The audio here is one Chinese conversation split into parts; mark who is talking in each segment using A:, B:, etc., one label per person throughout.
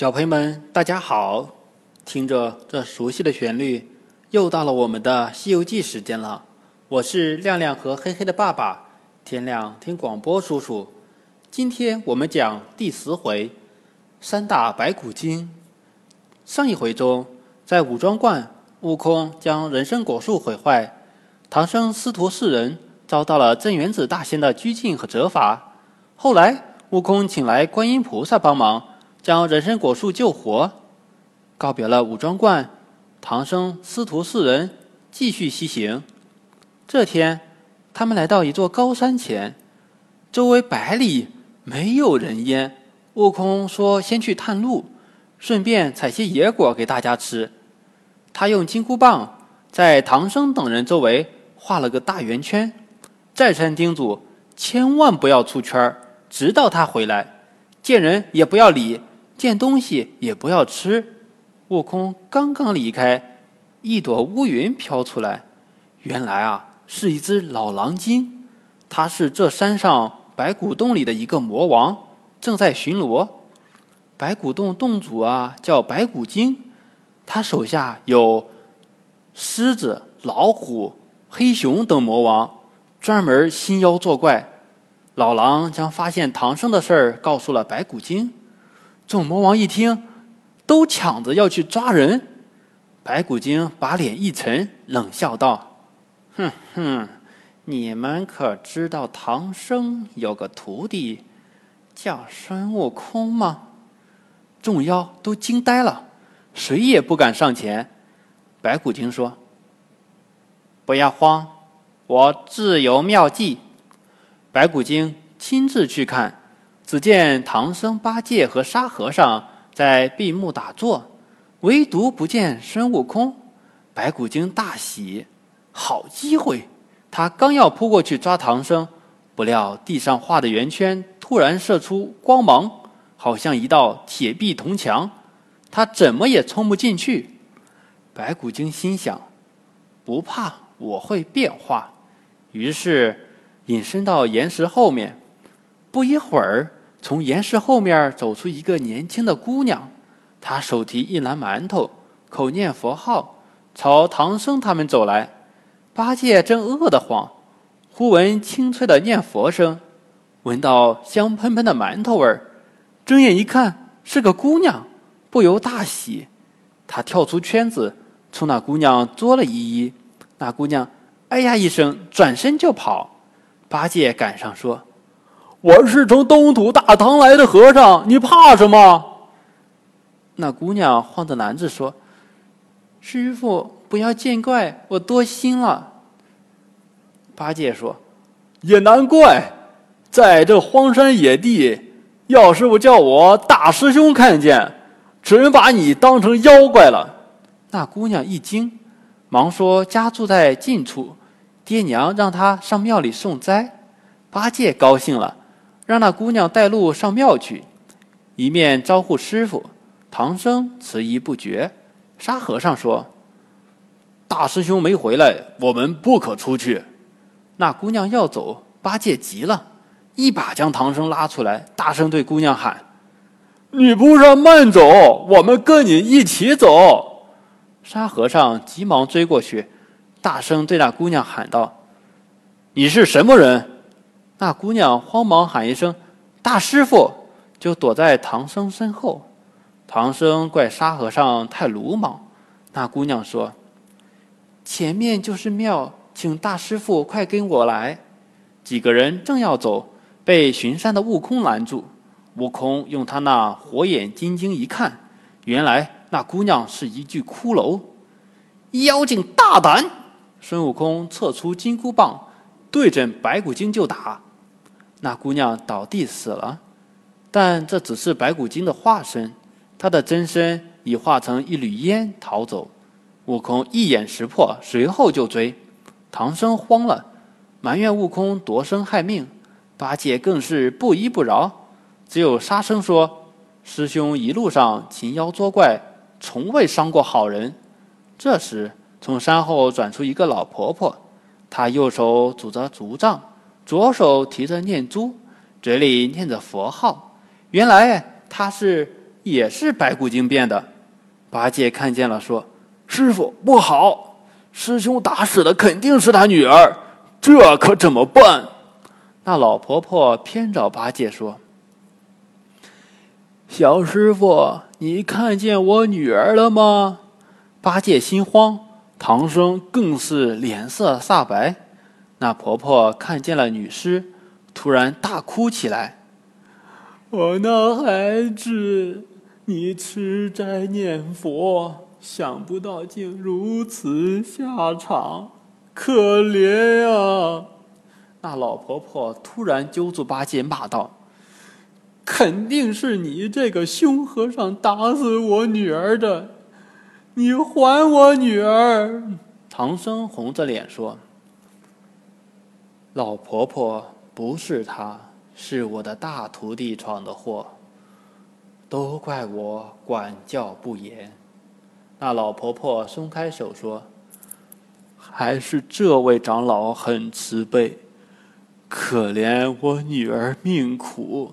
A: 小朋友们，大家好！听着这熟悉的旋律，又到了我们的《西游记》时间了。我是亮亮和黑黑的爸爸，天亮听广播叔叔。今天我们讲第十回三打白骨精。上一回中，在武装观，悟空将人参果树毁坏，唐僧师徒四人遭到了镇元子大仙的拘禁和责罚。后来，悟空请来观音菩萨帮忙。将人参果树救活，告别了武装观，唐僧师徒四人继续西行。这天，他们来到一座高山前，周围百里没有人烟。悟空说：“先去探路，顺便采些野果给大家吃。”他用金箍棒在唐僧等人周围画了个大圆圈，再三叮嘱：“千万不要出圈直到他回来，见人也不要理。”见东西也不要吃。悟空刚刚离开，一朵乌云飘出来，原来啊是一只老狼精，它是这山上白骨洞里的一个魔王，正在巡逻。白骨洞洞主啊叫白骨精，他手下有狮子、老虎、黑熊等魔王，专门兴妖作怪。老狼将发现唐僧的事儿告诉了白骨精。众魔王一听，都抢着要去抓人。白骨精把脸一沉，冷笑道：“哼哼，你们可知道唐僧有个徒弟叫孙悟空吗？”众妖都惊呆了，谁也不敢上前。白骨精说：“不要慌，我自有妙计。”白骨精亲自去看。只见唐僧、八戒和沙和尚在闭目打坐，唯独不见孙悟空。白骨精大喜，好机会！他刚要扑过去抓唐僧，不料地上画的圆圈突然射出光芒，好像一道铁壁铜墙，他怎么也冲不进去。白骨精心想：不怕，我会变化。于是隐身到岩石后面，不一会儿。从岩石后面走出一个年轻的姑娘，她手提一篮馒头，口念佛号，朝唐僧他们走来。八戒正饿得慌，忽闻清脆的念佛声，闻到香喷喷的馒头味儿，睁眼一看是个姑娘，不由大喜。他跳出圈子，冲那姑娘作了一揖。那姑娘哎呀一声，转身就跑。八戒赶上说。我是从东土大唐来的和尚，你怕什么？那姑娘晃着篮子说：“师傅，不要见怪，我多心了。”八戒说：“也难怪，在这荒山野地，要师傅叫我大师兄看见，准把你当成妖怪了。”那姑娘一惊，忙说：“家住在近处，爹娘让她上庙里送斋。”八戒高兴了。让那姑娘带路上庙去，一面招呼师傅。唐僧迟疑不决。沙和尚说：“大师兄没回来，我们不可出去。”那姑娘要走，八戒急了，一把将唐僧拉出来，大声对姑娘喊：“你不是慢走，我们跟你一起走。”沙和尚急忙追过去，大声对那姑娘喊道：“你是什么人？”那姑娘慌忙喊一声“大师傅”，就躲在唐僧身后。唐僧怪沙和尚太鲁莽。那姑娘说：“前面就是庙，请大师傅快跟我来。”几个人正要走，被巡山的悟空拦住。悟空用他那火眼金睛一看，原来那姑娘是一具骷髅。妖精大胆！孙悟空撤出金箍棒，对准白骨精就打。那姑娘倒地死了，但这只是白骨精的化身，她的真身已化成一缕烟逃走。悟空一眼识破，随后就追。唐僧慌了，埋怨悟空夺生害命；八戒更是不依不饶。只有沙僧说：“师兄一路上擒妖捉怪，从未伤过好人。”这时，从山后转出一个老婆婆，她右手拄着竹杖。左手提着念珠，嘴里念着佛号。原来他是也是白骨精变的。八戒看见了，说：“师傅不好，师兄打死的肯定是他女儿，这可怎么办？”那老婆婆偏找八戒说：“小师傅，你看见我女儿了吗？”八戒心慌，唐僧更是脸色煞白。那婆婆看见了女尸，突然大哭起来：“我那孩子！”你吃斋念佛，想不到竟如此下场，可怜啊！那老婆婆突然揪住八戒，骂道：“肯定是你这个凶和尚打死我女儿的！你还我女儿！”唐僧红着脸说：“老婆婆不是他，是我的大徒弟闯的祸。”都怪我管教不严。那老婆婆松开手说：“还是这位长老很慈悲，可怜我女儿命苦，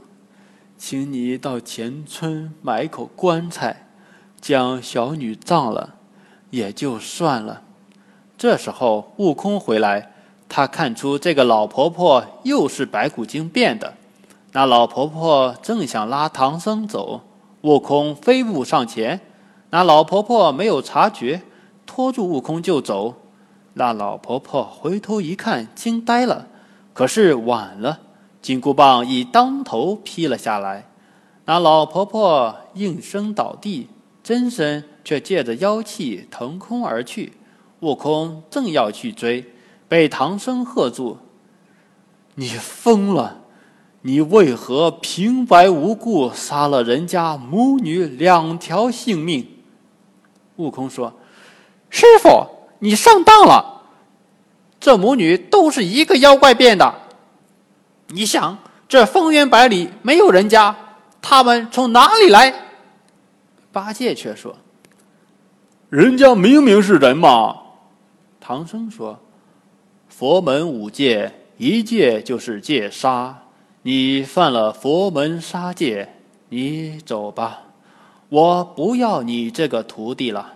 A: 请你到前村买口棺材，将小女葬了，也就算了。”这时候，悟空回来，他看出这个老婆婆又是白骨精变的。那老婆婆正想拉唐僧走。悟空飞步上前，那老婆婆没有察觉，拖住悟空就走。那老婆婆回头一看，惊呆了。可是晚了，金箍棒已当头劈了下来。那老婆婆应声倒地，真身却借着妖气腾空而去。悟空正要去追，被唐僧喝住：“你疯了！”你为何平白无故杀了人家母女两条性命？悟空说：“师傅，你上当了，这母女都是一个妖怪变的。你想，这方圆百里没有人家，他们从哪里来？”八戒却说：“人家明明是人嘛。”唐僧说：“佛门五戒，一戒就是戒杀。”你犯了佛门杀戒，你走吧，我不要你这个徒弟了。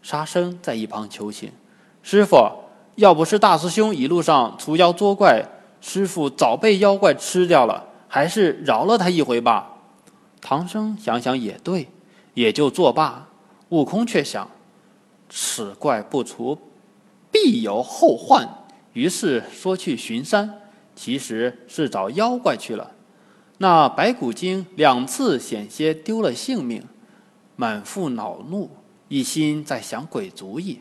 A: 沙僧在一旁求情：“师傅，要不是大师兄一路上除妖捉怪，师傅早被妖怪吃掉了，还是饶了他一回吧。”唐僧想想也对，也就作罢。悟空却想：“此怪不除，必有后患。”于是说去巡山。其实是找妖怪去了。那白骨精两次险些丢了性命，满腹恼怒，一心在想鬼主意。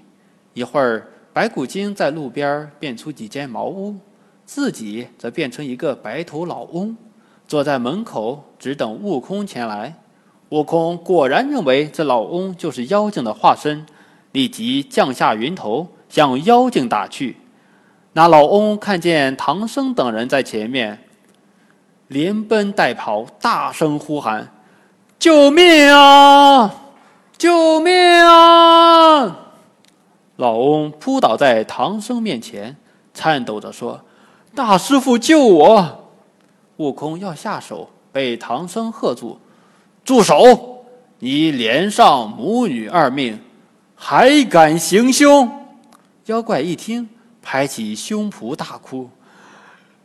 A: 一会儿，白骨精在路边变出几间茅屋，自己则变成一个白头老翁，坐在门口只等悟空前来。悟空果然认为这老翁就是妖精的化身，立即降下云头向妖精打去。那老翁看见唐僧等人在前面，连奔带跑，大声呼喊：“救命啊！救命啊！”老翁扑倒在唐僧面前，颤抖着说：“大师傅，救我！”悟空要下手，被唐僧喝住：“住手！你连上母女二命，还敢行凶！”妖怪一听。拍起胸脯大哭：“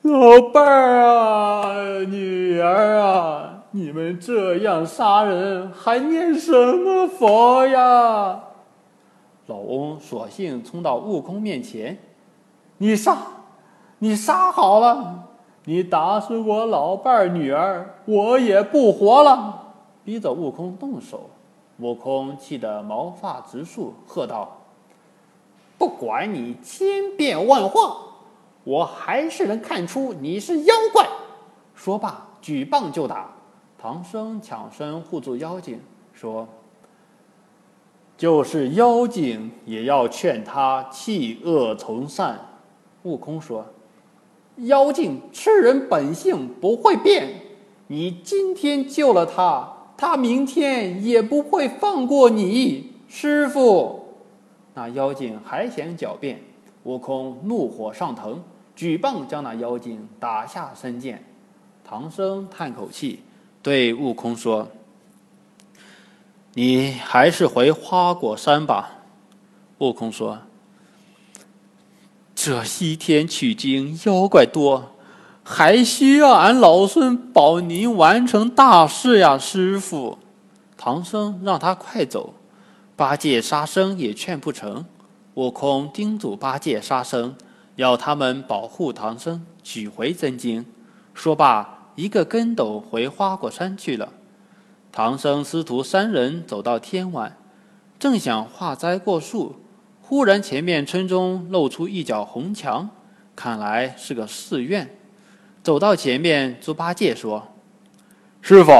A: 老伴儿啊，女儿啊，你们这样杀人，还念什么佛呀？”老翁索性冲到悟空面前：“你杀，你杀好了！你打死我老伴儿女儿，我也不活了！”逼着悟空动手。悟空气得毛发直竖，喝道。不管你千变万化，我还是能看出你是妖怪。说罢，举棒就打。唐僧抢身护住妖精，说：“就是妖精，也要劝他弃恶从善。”悟空说：“妖精吃人本性不会变，你今天救了他，他明天也不会放过你，师傅。”那妖精还想狡辩，悟空怒火上腾，举棒将那妖精打下神剑。唐僧叹口气，对悟空说：“你还是回花果山吧。”悟空说：“这西天取经妖怪多，还需要俺老孙保您完成大事呀，师傅。”唐僧让他快走，八戒、沙僧也劝不成。悟空叮嘱八戒、沙僧，要他们保护唐僧，取回真经。说罢，一个跟斗回花果山去了。唐僧师徒三人走到天晚，正想化斋过树，忽然前面村中露出一角红墙，看来是个寺院。走到前面，猪八戒说：“师傅，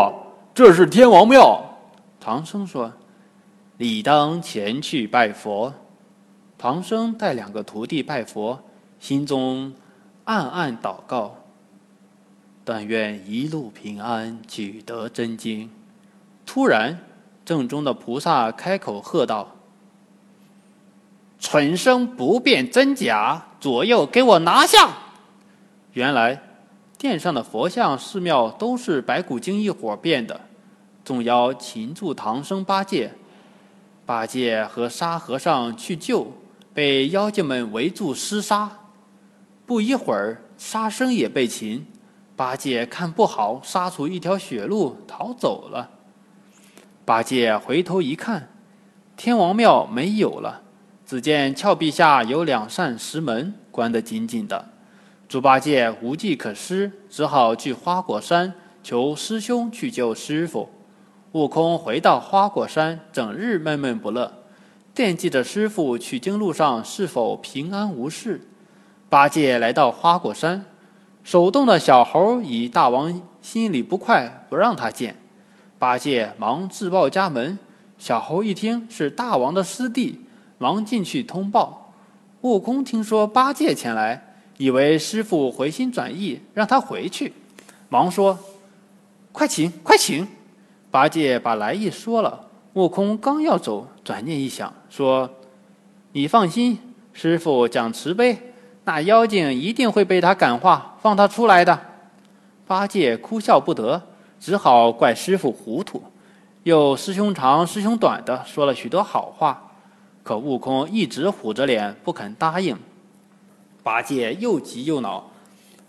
A: 这是天王庙。”唐僧说：“理当前去拜佛。”唐僧带两个徒弟拜佛，心中暗暗祷告：“但愿一路平安，取得真经。”突然，正中的菩萨开口喝道：“蠢生不辨真假，左右给我拿下！”原来，殿上的佛像、寺庙都是白骨精一伙变的，众妖擒住唐僧、八戒，八戒和沙和尚去救。被妖精们围住厮杀，不一会儿，沙僧也被擒。八戒看不好，杀出一条血路逃走了。八戒回头一看，天王庙没有了，只见峭壁下有两扇石门关得紧紧的。猪八戒无计可施，只好去花果山求师兄去救师傅。悟空回到花果山，整日闷闷不乐。惦记着师傅取经路上是否平安无事，八戒来到花果山，手动的小猴以大王心里不快，不让他见。八戒忙自报家门，小猴一听是大王的师弟，忙进去通报。悟空听说八戒前来，以为师傅回心转意，让他回去，忙说：“快请，快请。”八戒把来意说了。悟空刚要走，转念一想，说：“你放心，师傅讲慈悲，那妖精一定会被他感化，放他出来的。”八戒哭笑不得，只好怪师傅糊涂，又师兄长师兄短的说了许多好话。可悟空一直虎着脸不肯答应。八戒又急又恼，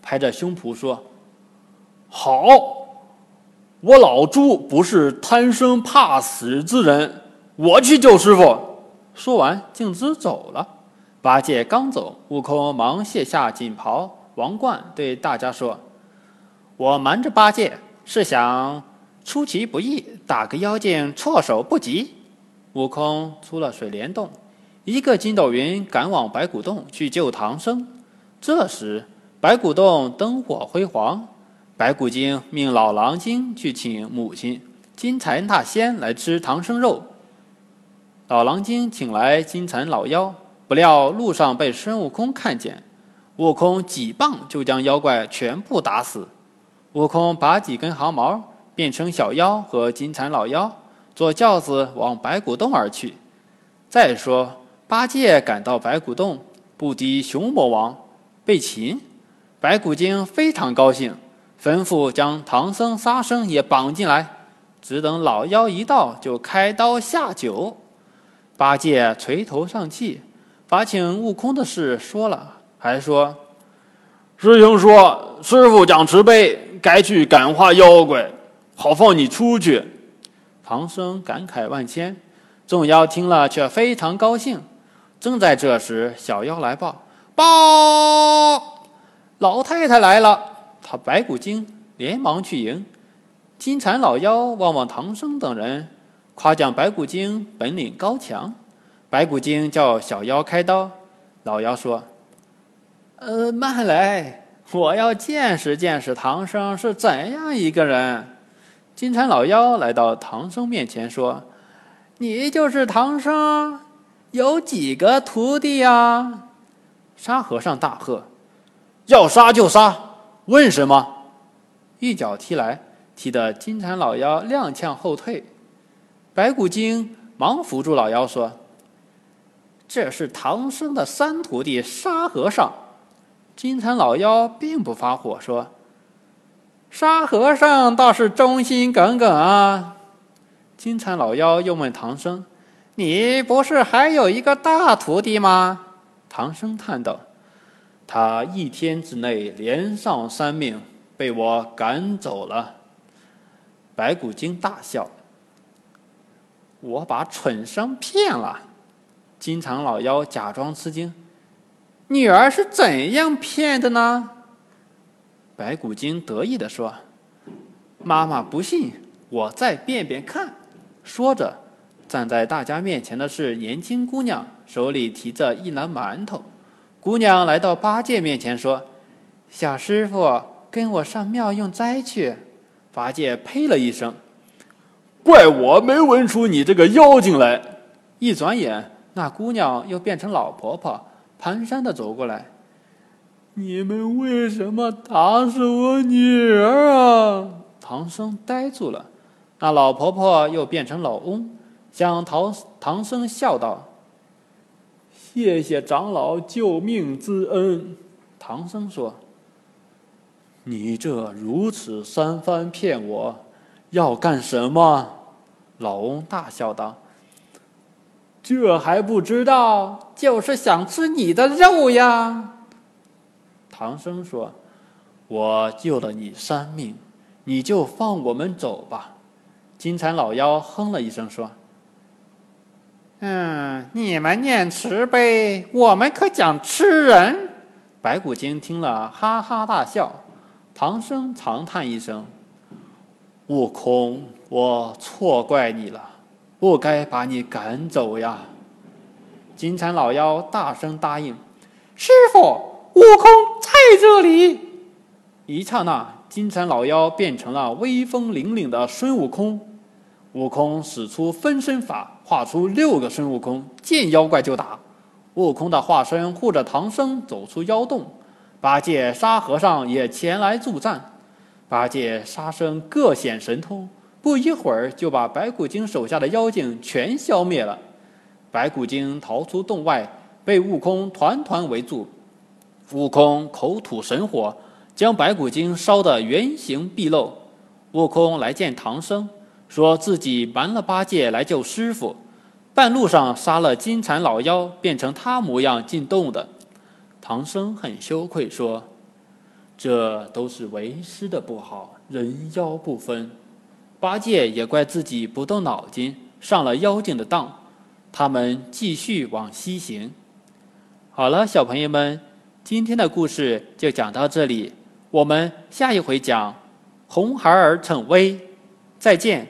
A: 拍着胸脯说：“好！”我老猪不是贪生怕死之人，我去救师傅。说完，径直走了。八戒刚走，悟空忙卸下锦袍王冠，对大家说：“我瞒着八戒，是想出其不意，打个妖精措手不及。”悟空出了水帘洞，一个筋斗云赶往白骨洞去救唐僧。这时，白骨洞灯火辉煌。白骨精命老狼精去请母亲金蝉大仙来吃唐僧肉。老狼精请来金蝉老妖，不料路上被孙悟空看见，悟空几棒就将妖怪全部打死。悟空拔几根毫毛，变成小妖和金蝉老妖，坐轿子往白骨洞而去。再说八戒赶到白骨洞，不敌熊魔王，被擒。白骨精非常高兴。吩咐将唐僧、沙僧也绑进来，只等老妖一到，就开刀下酒。八戒垂头丧气，把请悟空的事说了，还说：“师兄说，师傅讲慈悲，该去感化妖怪，好放你出去。”唐僧感慨万千，众妖听了却非常高兴。正在这时，小妖来报：“报，老太太来了。”他白骨精连忙去迎，金蝉老妖望望唐僧等人，夸奖白骨精本领高强。白骨精叫小妖开刀，老妖说：“呃，慢来，我要见识见识唐僧是怎样一个人。”金蝉老妖来到唐僧面前说：“你就是唐僧，有几个徒弟呀？”沙和尚大喝：“要杀就杀！”问什么？一脚踢来，踢得金蝉老妖踉跄后退。白骨精忙扶住老妖说：“这是唐僧的三徒弟沙和尚。”金蝉老妖并不发火，说：“沙和尚倒是忠心耿耿啊。”金蝉老妖又问唐僧：“你不是还有一个大徒弟吗？”唐僧叹道：“他一天之内连上三命，被我赶走了。”白骨精大笑：“我把蠢生骗了。”金蝉老妖假装吃惊：“女儿是怎样骗的呢？”白骨精得意地说：“妈妈不信，我再变变看。”说着，站在大家面前的是年轻姑娘，手里提着一篮馒头。姑娘来到八戒面前说：“小师傅，跟我上庙用斋去。”八戒呸了一声：“怪我没闻出你这个妖精来！”一转眼，那姑娘又变成老婆婆，蹒跚的走过来：“你们为什么打死我女儿啊？”唐僧呆住了。那老婆婆又变成老翁，向唐唐僧笑道：“谢谢长老救命之恩。”唐僧说：“你这如此三番骗我，要干什么？”老翁大笑道：“这还不知道，就是想吃你的肉呀。”唐僧说：“我救了你三命，你就放我们走吧。”金蝉老妖哼了一声说：“嗯，你们念慈悲，我们可讲吃人。”白骨精听了哈哈大笑。唐僧长叹一声：“悟空，我错怪你了，不该把你赶走呀。”金蝉老妖大声答应：“师傅，悟空在这里。”一刹那，金蝉老妖变成了威风凛凛的孙悟空。悟空使出分身法，画出六个孙悟空，见妖怪就打。悟空的化身护着唐僧走出妖洞，八戒、沙和尚也前来助战。八戒、沙僧各显神通，不一会儿就把白骨精手下的妖精全消灭了。白骨精逃出洞外，被悟空团团围住。悟空口吐神火，将白骨精烧得原形毕露。悟空来见唐僧。说自己瞒了八戒来救师傅，半路上杀了金蝉老妖，变成他模样进洞的。唐僧很羞愧，说：“这都是为师的不好，人妖不分。”八戒也怪自己不动脑筋，上了妖精的当。他们继续往西行。好了，小朋友们，今天的故事就讲到这里，我们下一回讲红孩儿逞威，再见。